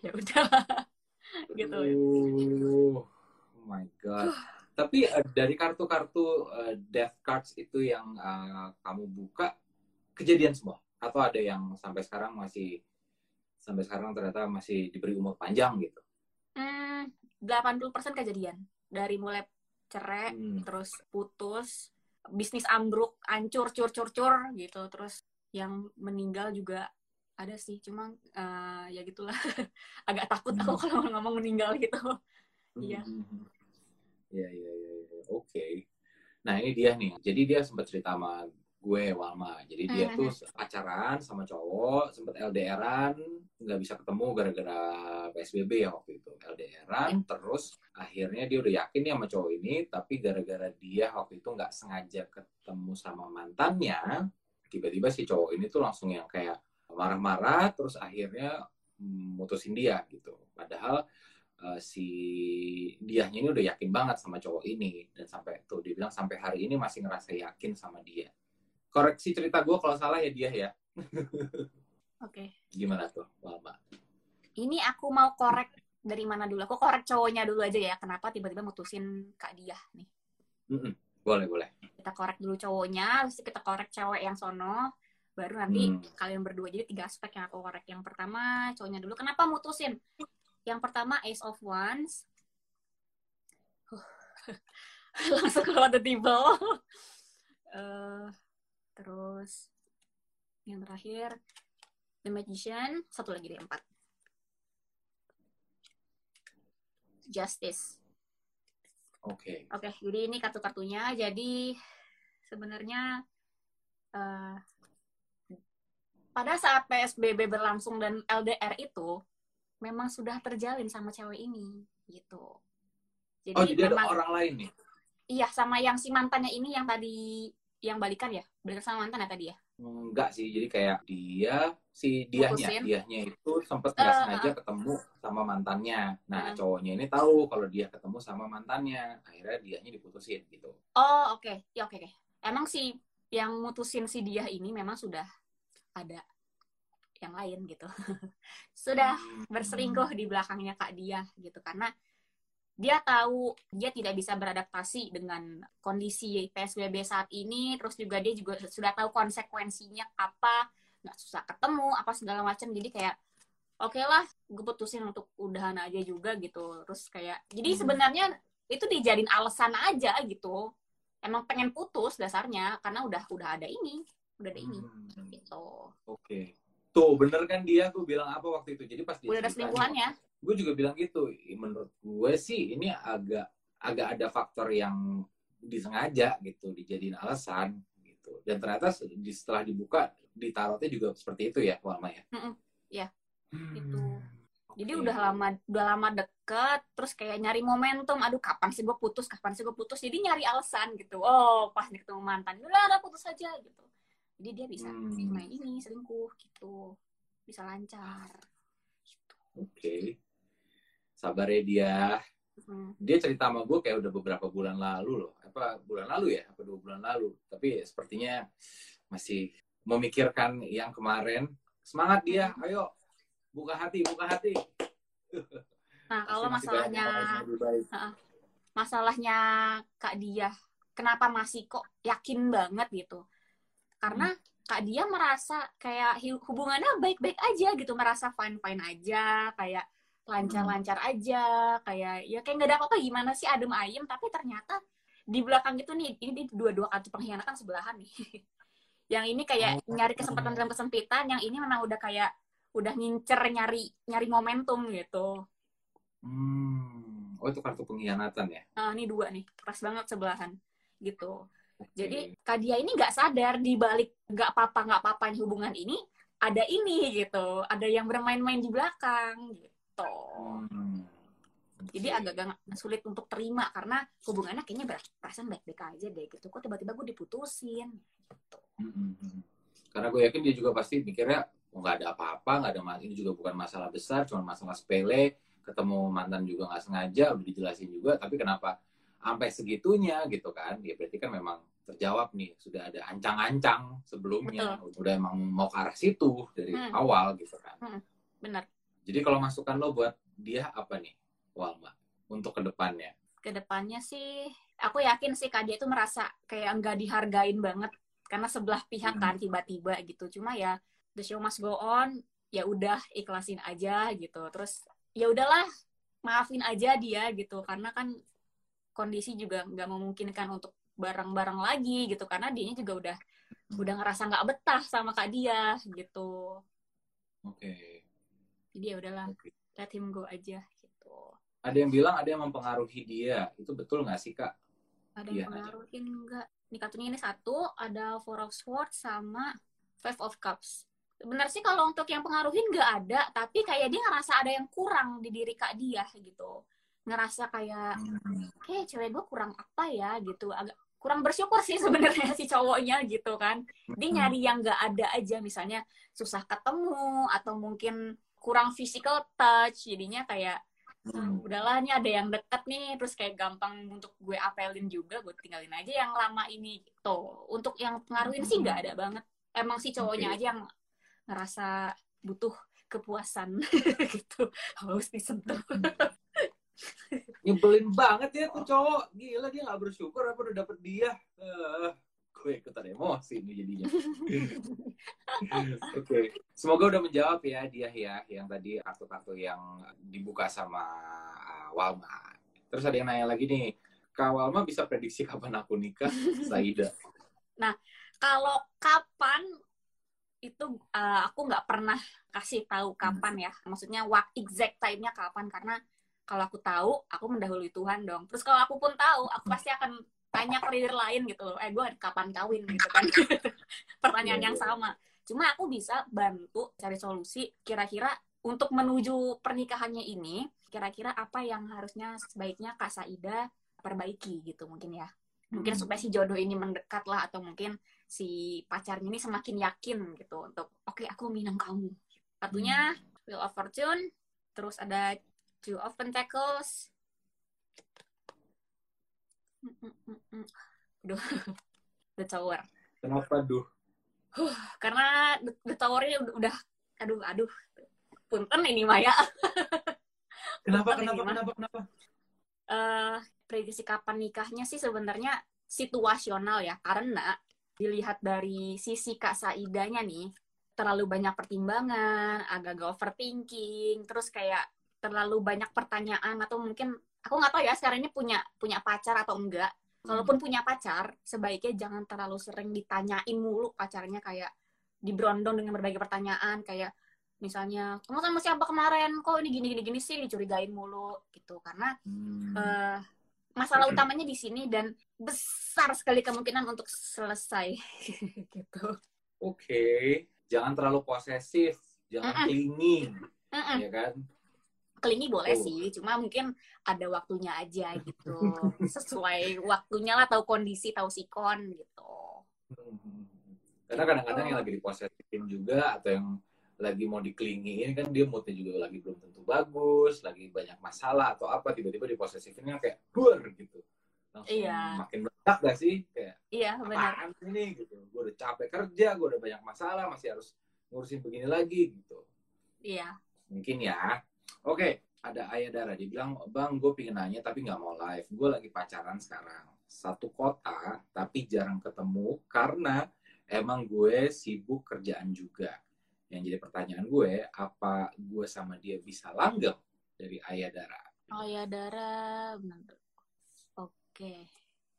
ya udah. Gitu. Oh, oh my god. Tapi eh, dari kartu-kartu eh, death cards itu yang eh, kamu buka kejadian semua? Atau ada yang sampai sekarang masih sampai sekarang ternyata masih diberi umur panjang gitu. Hmm, 80% kejadian. Dari mulai cerai, Hmm. terus putus, bisnis ambruk, hancur, cur, cur, cur, gitu. Terus yang meninggal juga ada sih, cuma eh, ya gitulah. Agak takut aku Hmm. kalau ngomong meninggal gitu. Iya. Mhm. Iya, iya, iya. iya. Oke. Nah, ini dia nih. Jadi dia sempat cerita sama gue, Walma. Jadi dia Mhm. tuh pacaran sama cowok, sempat LDRan, nggak bisa ketemu gara-gara PSBB ya waktu itu. LDRan terus akhirnya dia udah yakin nih sama cowok ini tapi gara-gara dia waktu itu nggak sengaja ketemu sama mantannya tiba-tiba si cowok ini tuh langsung yang kayak marah-marah terus akhirnya mutusin dia gitu padahal uh, si diahnya ini udah yakin banget sama cowok ini dan sampai tuh dia bilang sampai hari ini masih ngerasa yakin sama dia koreksi cerita gue kalau salah ya dia ya. Oke. Okay. gimana tuh Walma ini aku mau korek dari mana dulu? Aku korek cowoknya dulu aja ya. Kenapa tiba-tiba mutusin kak dia nih? Mm -mm. boleh boleh. Kita korek dulu cowoknya terus kita korek cewek yang sono. Baru nanti hmm. kalian berdua. Jadi tiga aspek yang aku korek. Yang pertama cowoknya dulu. Kenapa mutusin? Yang pertama Ace of Wands. Langsung keluar the table. Uh, terus yang terakhir The Magician satu lagi deh empat Justice oke okay. oke okay, jadi ini kartu-kartunya jadi sebenarnya uh, pada saat PSBB berlangsung dan LDR itu memang sudah terjalin sama cewek ini gitu. Jadi, oh, jadi memang, ada orang lain nih? Iya, sama yang si mantannya ini yang tadi yang balikan ya, balikan sama mantan ya tadi ya? Enggak sih, jadi kayak dia si diahnya, diahnya itu sempat nggak uh, sengaja uh, ketemu sama mantannya. Nah, uh, cowoknya ini tahu kalau dia ketemu sama mantannya, akhirnya diahnya diputusin gitu. Oh, oke. Okay. Ya oke okay. Okay. Emang si yang mutusin si dia ini memang sudah ada yang lain gitu sudah hmm. berselingkuh di belakangnya kak dia gitu karena dia tahu dia tidak bisa beradaptasi dengan kondisi PSBB saat ini terus juga dia juga sudah tahu konsekuensinya apa nggak susah ketemu apa segala macam jadi kayak oke okay lah gue putusin untuk udahan aja juga gitu terus kayak jadi hmm. sebenarnya itu dijadiin alasan aja gitu emang pengen putus dasarnya karena udah udah ada ini udah ada ini hmm. gitu oke okay. tuh bener kan dia gue bilang apa waktu itu jadi pas udah ada selingkuhannya gue juga bilang gitu menurut gue sih ini agak agak ada faktor yang disengaja gitu dijadiin alasan gitu dan ternyata setelah dibuka ditaruhnya juga seperti itu ya Walma ya mm -mm. ya hmm. itu jadi udah lama udah lama deket terus kayak nyari momentum aduh kapan sih gue putus kapan sih gue putus jadi nyari alasan gitu oh pas ketemu mantan udah ada putus aja gitu jadi dia bisa hmm. main ini selingkuh gitu bisa lancar gitu. oke okay. Sabar ya dia. Hmm. dia cerita sama gue kayak udah beberapa bulan lalu loh. Apa bulan lalu ya? Apa dua bulan lalu. Tapi sepertinya masih memikirkan yang kemarin. Semangat dia. Hmm. ayo buka hati buka hati. Nah kalau masalahnya masalahnya kak dia kenapa masih kok yakin banget gitu? Karena hmm. kak dia merasa kayak hubungannya baik-baik aja gitu merasa fine-fine aja kayak lancar-lancar hmm. aja kayak ya kayak nggak ada apa-apa gimana sih adem ayem tapi ternyata di belakang itu nih ini dua-dua kartu pengkhianatan sebelahan nih yang ini kayak oh. nyari kesempatan dalam kesempitan yang ini memang udah kayak udah ngincer nyari nyari momentum gitu hmm. oh itu kartu pengkhianatan ya uh, ini dua nih pas banget sebelahan gitu jadi Kadia ini nggak sadar di balik nggak apa-apa nggak apa hubungan ini ada ini gitu, ada yang bermain-main di belakang gitu. Hmm. Jadi agak-agak sulit untuk terima karena hubungannya kayaknya perasaan baik-baik aja deh gitu. Kok tiba-tiba gue diputusin gitu. Hmm. Karena gue yakin dia juga pasti mikirnya oh, nggak ada apa-apa, nggak ada masalah ini juga bukan masalah besar, cuma masalah sepele. Ketemu mantan juga nggak sengaja, udah dijelasin juga. Tapi kenapa sampai segitunya gitu kan ya berarti kan memang terjawab nih sudah ada ancang-ancang sebelumnya Betul. udah emang mau ke arah situ dari hmm. awal gitu kan hmm. benar jadi kalau masukan lo buat dia apa nih Walma untuk ke depannya ke depannya sih aku yakin sih kak dia itu merasa kayak nggak dihargain banget karena sebelah pihak kan hmm. tiba-tiba gitu cuma ya the show must go on ya udah ikhlasin aja gitu terus ya udahlah maafin aja dia gitu karena kan kondisi juga nggak memungkinkan untuk bareng-bareng lagi gitu karena dia juga udah udah ngerasa nggak betah sama kak dia gitu. Oke. Okay. Jadi ya udahlah, okay. let him go aja gitu. Ada yang bilang ada yang mempengaruhi dia, itu betul nggak sih kak? Ada yang mempengaruhi enggak? Ini kartunya ini satu, ada Four of Swords sama Five of Cups. benar sih kalau untuk yang pengaruhin nggak ada tapi kayak dia ngerasa ada yang kurang di diri kak dia gitu ngerasa kayak Hmm. kayak cewek gue kurang apa ya gitu agak kurang bersyukur sih sebenarnya si cowoknya gitu kan dia nyari yang nggak ada aja misalnya susah ketemu atau mungkin kurang physical touch jadinya kayak Hmm. udahlah nih ada yang deket nih terus kayak gampang untuk gue apelin juga gue tinggalin aja yang lama ini gitu untuk yang pengaruhin sih nggak ada banget emang si cowoknya Oke. aja yang ngerasa butuh kepuasan gitu harus disentuh Nyebelin banget ya tuh cowok. Gila dia nggak bersyukur apa udah dapet dia. Eh, gue ikutan emosi nih jadinya. Oke, semoga udah menjawab ya dia ya yang tadi kartu-kartu yang dibuka sama uh, Walma. Terus ada yang nanya lagi nih, Kak Walma bisa prediksi kapan aku nikah? Saida. kalau kapan itu uh, aku nggak pernah kasih tahu kapan ya maksudnya waktu exact time-nya kapan karena kalau aku tahu aku mendahului Tuhan dong terus kalau aku pun tahu aku pasti akan tanya ke leader lain gitu loh. Eh gue kapan kawin gitu kan. Pertanyaan yang sama. Cuma aku bisa bantu cari solusi kira-kira untuk menuju pernikahannya ini kira-kira apa yang harusnya sebaiknya Kak Saida perbaiki gitu mungkin ya. Mungkin Hmm. supaya si jodoh ini mendekat lah atau mungkin si pacarnya ini semakin yakin gitu untuk oke aku minang kamu. Satunya Wheel of Fortune terus ada Two of Pentacles Aduh, The Tower. Kenapa duh? karena The, The Tower udah, udah aduh aduh. Punten ini Maya. Kenapa, Punten kenapa, kenapa, kenapa? eh prediksi kapan nikahnya sih sebenarnya situasional ya. Karena dilihat dari sisi Kak Saidanya nih terlalu banyak pertimbangan, agak-agak overthinking, terus kayak terlalu banyak pertanyaan atau mungkin aku nggak tahu ya sekarang ini punya punya pacar atau enggak. Kalaupun punya pacar, sebaiknya jangan terlalu sering ditanyain mulu pacarnya kayak diberondong dengan berbagai pertanyaan kayak misalnya kamu sama siapa kemarin kok ini gini gini gini sih dicurigain mulu gitu karena Hmm. eh, masalah utamanya di sini dan besar sekali kemungkinan untuk selesai gitu. Oke, jangan terlalu posesif, jangan Mm-mm. clingy, Mm-mm. ya kan? Kelingi boleh Oh. sih, cuma mungkin ada waktunya aja gitu. Sesuai waktunya lah, tahu kondisi, tahu sikon gitu. Hmm. Karena kadang-kadang yang lagi diposesifin juga atau yang lagi mau diklingiin kan dia moodnya juga lagi belum tentu bagus, lagi banyak masalah atau apa tiba-tiba diposesifinnya kayak buar gitu. Langsung Iya. makin meledak gak sih? Kayak Iya, benar. ini gitu. Gue udah capek kerja, gue udah banyak masalah, masih harus ngurusin begini lagi gitu. Iya. Mungkin ya. Oke, ada Ayah Dara. Dia bilang, Bang, gue pengen nanya tapi nggak mau live. Gue lagi pacaran sekarang. Satu kota, tapi jarang ketemu karena emang gue sibuk kerjaan juga. Yang jadi pertanyaan gue, apa gue sama dia bisa langgeng dari Ayah Dara? Oh ya, Dara. Benar. Oke.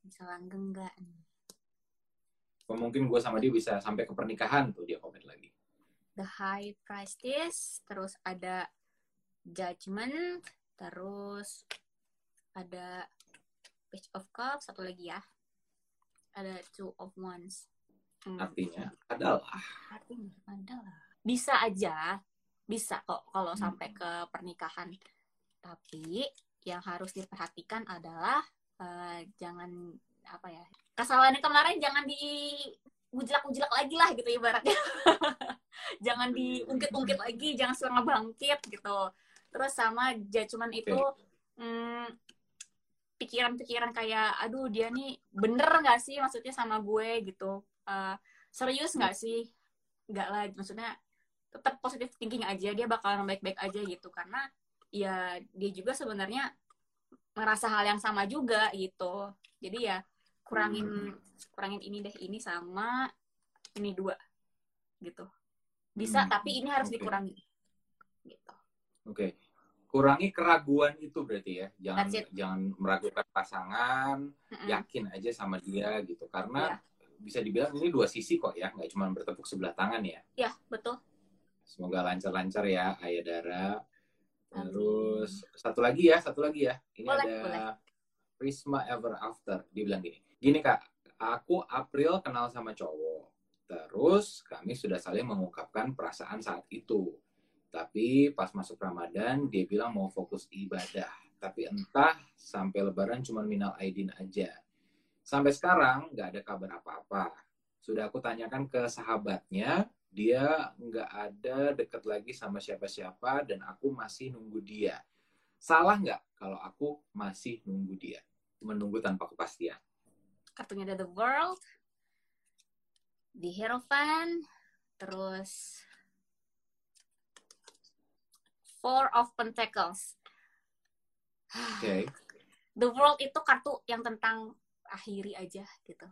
Bisa langgeng nggak nih? Mungkin gue sama dia bisa sampai ke pernikahan tuh dia komen lagi. The High Priestess, terus ada Judgment, terus ada Page of Cups, satu lagi ya. Ada Two of Wands. Hmm. Artinya adalah Artinya adalah bisa aja, bisa kok kalau Hmm. sampai ke pernikahan. Tapi yang harus diperhatikan adalah eh, jangan apa ya kesalahannya kemarin jangan di ujlak-ujlak lagi lah gitu ibaratnya. jangan diungkit-ungkit lagi, jangan suka ngebangkit gitu. Terus sama judgment itu hmm, pikiran-pikiran kayak aduh dia nih bener nggak sih maksudnya sama gue gitu. Eh, serius nggak sih? Nggak lah, maksudnya tetap positive thinking aja dia bakalan baik-baik aja gitu karena ya dia juga sebenarnya merasa hal yang sama juga gitu. Jadi ya kurangin kurangin ini deh ini sama ini dua gitu. Bisa Hmm, tapi ini harus oke. dikurangi. Oke. Kurangi keraguan itu berarti ya. Jangan jangan meragukan pasangan, Mm-mm. yakin aja sama dia gitu. Karena Iya. bisa dibilang ini dua sisi kok ya, nggak cuma bertepuk sebelah tangan ya. Ya, betul. Semoga lancar-lancar ya Ayah Dara. Amin. Terus satu lagi ya, satu lagi ya. Ini Boleh, ada boleh. Prisma Ever After. Dia bilang gini, gini kak, aku April kenal sama cowok. Terus kami sudah saling mengungkapkan perasaan saat itu. Tapi pas masuk Ramadan dia bilang mau fokus ibadah. Tapi entah sampai lebaran cuma minal aidin aja. Sampai sekarang nggak ada kabar apa-apa. Sudah aku tanyakan ke sahabatnya, dia nggak ada deket lagi sama siapa-siapa dan aku masih nunggu dia. Salah nggak kalau aku masih nunggu dia? Menunggu tanpa kepastian. kartunya ada The World, di Hierophant, terus Four of Pentacles. Oke. The World itu kartu yang tentang akhiri aja gitu.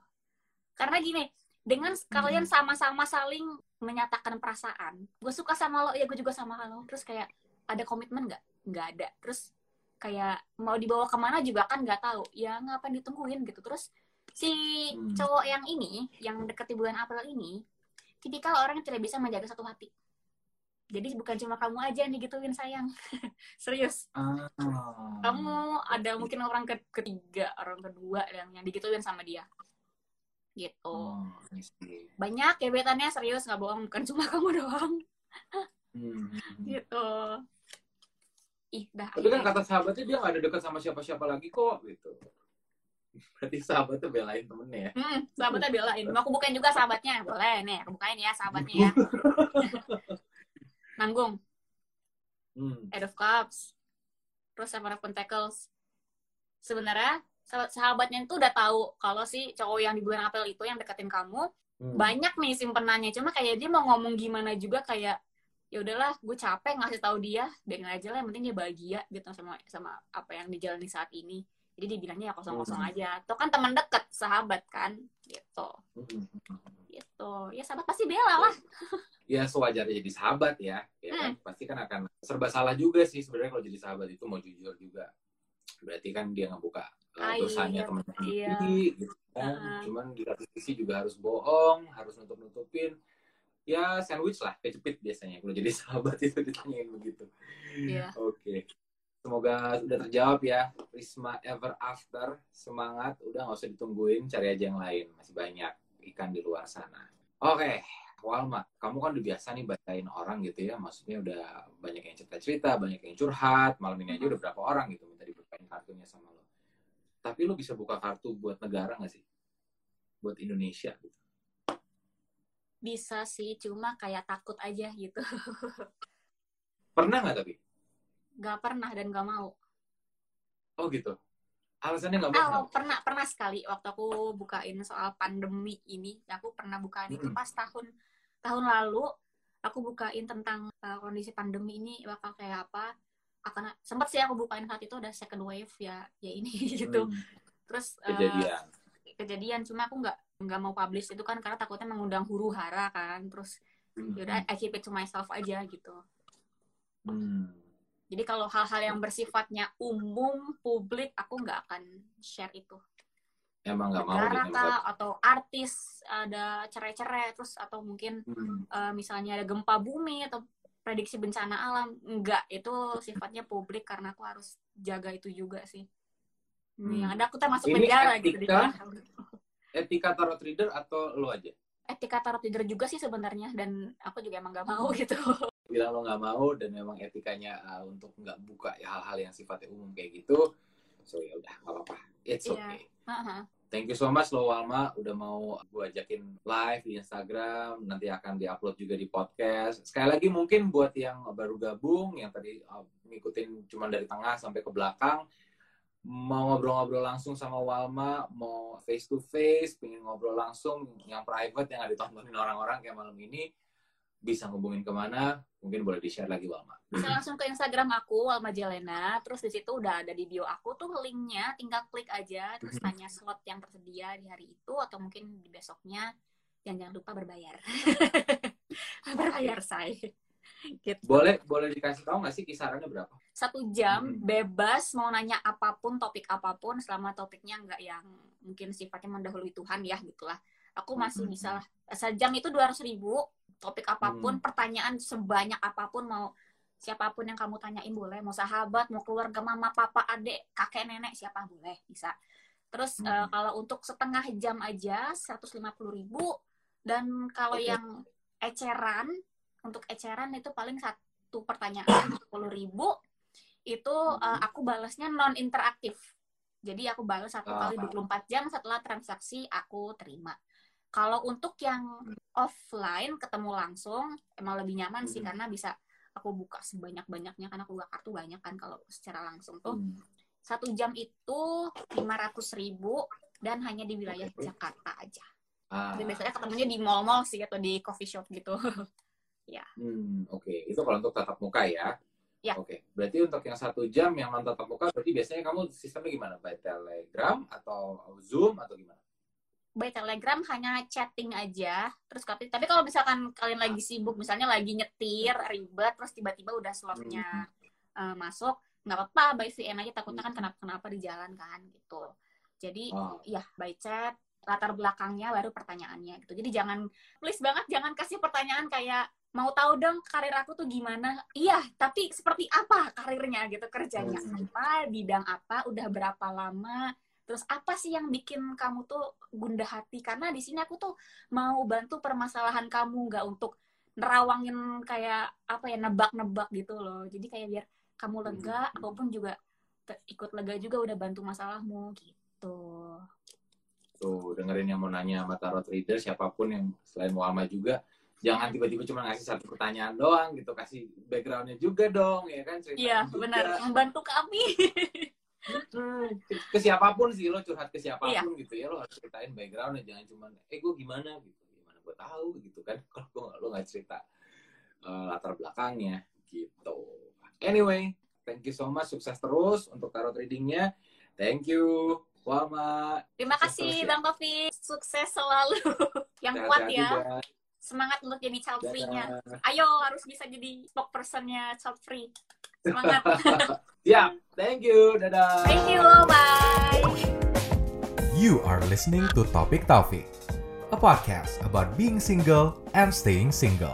Karena gini, dengan kalian sama-sama saling menyatakan perasaan, gue suka sama lo, ya gue juga sama lo. Terus kayak ada komitmen nggak? Nggak ada. Terus kayak mau dibawa ke mana juga kan nggak tahu. Ya ngapain ditungguin gitu. Terus si Hmm. cowok yang ini, yang deket di bulan April ini, tipikal orang yang tidak bisa menjaga satu hati. Jadi bukan cuma kamu aja yang digituin sayang. Serius Ah. kamu ada mungkin orang ke- ketiga orang kedua yang yang digituin sama dia gitu Oh, banyak gebetannya serius nggak bohong bukan cuma kamu doang Hmm. gitu ih dah Tapi kan kata sahabatnya dia nggak ada dekat sama siapa-siapa lagi kok gitu. Berarti sahabatnya belain temennya ya. Hmm, sahabatnya belain. Mau aku bukain juga sahabatnya. Boleh nih, aku bukain ya sahabatnya ya. Nanggung, Hmm. Eight of Cups. Terus Seven of Pentacles. Sebenarnya sahabat- sahabatnya itu udah tahu kalau si cowok yang di bulan April itu yang deketin kamu Hmm. banyak nih simpenannya cuma kayak dia mau ngomong gimana juga kayak ya udahlah gue capek ngasih tahu dia biarin aja lah yang penting dia bahagia gitu sama sama apa yang dijalani saat ini jadi dia bilangnya ya kosong kosong Hmm. aja itu kan teman deket sahabat kan gitu Hmm. gitu ya sahabat pasti bela lah Ya sewajarnya jadi sahabat ya. Ya kan? Pasti kan akan serba salah juga sih sebenarnya kalau jadi sahabat itu mau jujur juga. Berarti kan dia ngebuka uh, Ah, dosanya iya, teman iya. sendiri gitu kan. Heeh. Cuman di satu sisi juga harus bohong, harus nutup-nutupin. Ya sandwich lah, kejepit biasanya kalau jadi sahabat itu ditanyain begitu. Iya. Oke. Semoga sudah terjawab ya. Risma Ever After. Semangat. Udah nggak usah ditungguin. Cari aja yang lain. Masih banyak ikan di luar sana. Oke. Walma, kamu kan udah biasa nih bacain orang gitu ya. Maksudnya udah banyak yang cerita-cerita, banyak yang curhat. Malam ini aja udah berapa orang gitu minta dibukain kartunya sama lo. Tapi lo bisa buka kartu buat negara nggak sih? Buat Indonesia gitu. bisa sih cuma kayak takut aja gitu Pernah nggak tapi? nggak pernah dan nggak mau Oh gitu. Alasannya nggak? Oh, pernah pernah sekali waktu aku bukain soal pandemi ini, aku pernah bukain itu Mm-mm. pas tahun tahun lalu aku bukain tentang uh, kondisi pandemi ini bakal kayak apa. Akan sempat sih aku bukain saat itu ada second wave ya, ya ini gitu. Hmm, Terus uh, kejadian. kejadian cuma aku nggak nggak mau publish itu kan karena takutnya mengundang huru hara kan. Terus Hmm. yaudah I keep it to myself aja gitu. Hmm. Jadi kalau hal-hal yang bersifatnya umum, publik, aku nggak akan share itu. Emang nggak mau negara gitu, kah, atau artis ada cerai-cerai terus atau mungkin Hmm. eh, misalnya ada gempa bumi atau prediksi bencana alam enggak itu sifatnya publik karena aku harus jaga itu juga sih Hmm. yang ada aku termasuk Ini penjara gitu etika? luar. Etika tarot reader atau lo aja? etika tarot leader juga sih sebenarnya dan aku juga emang gak mau gitu Bilang lo nggak mau dan memang etikanya uh, untuk nggak buka ya hal-hal yang sifatnya umum kayak gitu. So ya udah nggak apa-apa. It's Iya. okay. Heeh. Thank you so much lo Walma udah mau gue ajakin live di Instagram, nanti akan diupload juga di podcast. Sekali lagi mungkin buat yang baru gabung, yang tadi uh, ngikutin cuma dari tengah sampai ke belakang, mau ngobrol-ngobrol langsung sama Walma, mau face to face, pengen ngobrol langsung yang private yang nggak ditontonin orang-orang kayak malam ini, bisa ngubungin ke mana? Mungkin boleh di share lagi Walma. bisa langsung ke Instagram aku Alma Jelena terus di situ udah ada di bio aku tuh linknya tinggal klik aja terus Mhm. tanya slot yang tersedia di hari itu atau mungkin di besoknya dan jangan lupa berbayar berbayar saya gitu Boleh boleh dikasih tahu nggak sih kisarannya berapa? satu jam Mhm. bebas mau nanya apa pun topik apa pun selama topiknya nggak yang mungkin sifatnya mendahului Tuhan ya gitulah aku masih Mhm. bisa lah sejam itu dua ribu topik apa pun Hmm. pertanyaan sebanyak apa pun mau siapa pun yang kamu tanyain boleh mau sahabat mau keluarga mama papa adik kakek nenek siapa boleh bisa terus Hmm. eh, kalau untuk setengah jam aja 150.000 ribu Dan kalau Oke. yang eceran, untuk eceran itu paling satu pertanyaan 10.000 ribu itu Hmm. eh, aku balasnya non interaktif. Jadi aku balas satu Ah. kali 24 jam setelah transaksi aku terima. Kalau untuk yang offline ketemu langsung emang lebih nyaman sih Hmm. karena bisa aku buka sebanyak-banyaknya karena aku buka kartu banyak kan kalau secara langsung tuh Hmm. satu jam itu 500.000 ribu dan hanya di wilayah. Jakarta aja. Ah, Jadi biasanya ketemunya di mall-mall sih atau di coffee shop gitu. hmm, oke. Itu kalau untuk tatap muka ya. Ya. Oke. Berarti untuk yang satu jam yang non tatap muka, berarti biasanya kamu sistemnya gimana? By Telegram atau Zoom atau gimana? By Telegram hanya chatting aja. Terus tapi tapi kalau misalkan kalian lagi sibuk, misalnya lagi nyetir, ribet, terus tiba-tiba udah slotnya eh, masuk, nggak apa-apa by VN aja. Takutnya kan kenapa-kenapa di jalan kan gitu. Jadi Oh, ya by chat latar belakangnya baru pertanyaannya gitu jadi jangan please banget jangan kasih pertanyaan kayak mau tahu dong karir aku tuh gimana iya tapi seperti apa karirnya gitu kerjanya Hmm. apa bidang apa udah berapa lama terus apa sih yang bikin kamu tuh gundah hati karena di sini aku tuh mau bantu permasalahan kamu nggak untuk nerawangin kayak apa ya nebak-nebak gitu loh jadi kayak biar kamu lega Hmm. apa pun juga ikut lega juga udah bantu masalahmu gitu tuh dengerin yang mau nanya sama tarot reader siapa pun yang selain Muhammad juga jangan tiba-tiba cuma ngasih satu pertanyaan doang gitu kasih backgroundnya juga dong ya kan Iya, benar. Membantu kami. Hmm, ke, siapa pun sih lo curhat ke siapa pun Iya. gitu ya lo harus ceritain backgroundnya jangan cuma eh gue gimana gitu gimana gue tahu gitu kan kalau gue lo nggak cerita eh, latar belakangnya gitu anyway thank you so much sukses terus untuk tarot readingnya thank you Wama Terima Sukses kasih terus ya. Bang Kofi. Sukses selalu. Yang kuat ya. juga. Semangat untuk jadi child free-nya. Ayo harus bisa jadi spokesperson-nya child free. Semangat. Siap, thank you, dadah. Thank you. Bye. You are listening to Topic Taufik, a podcast about being single and staying single.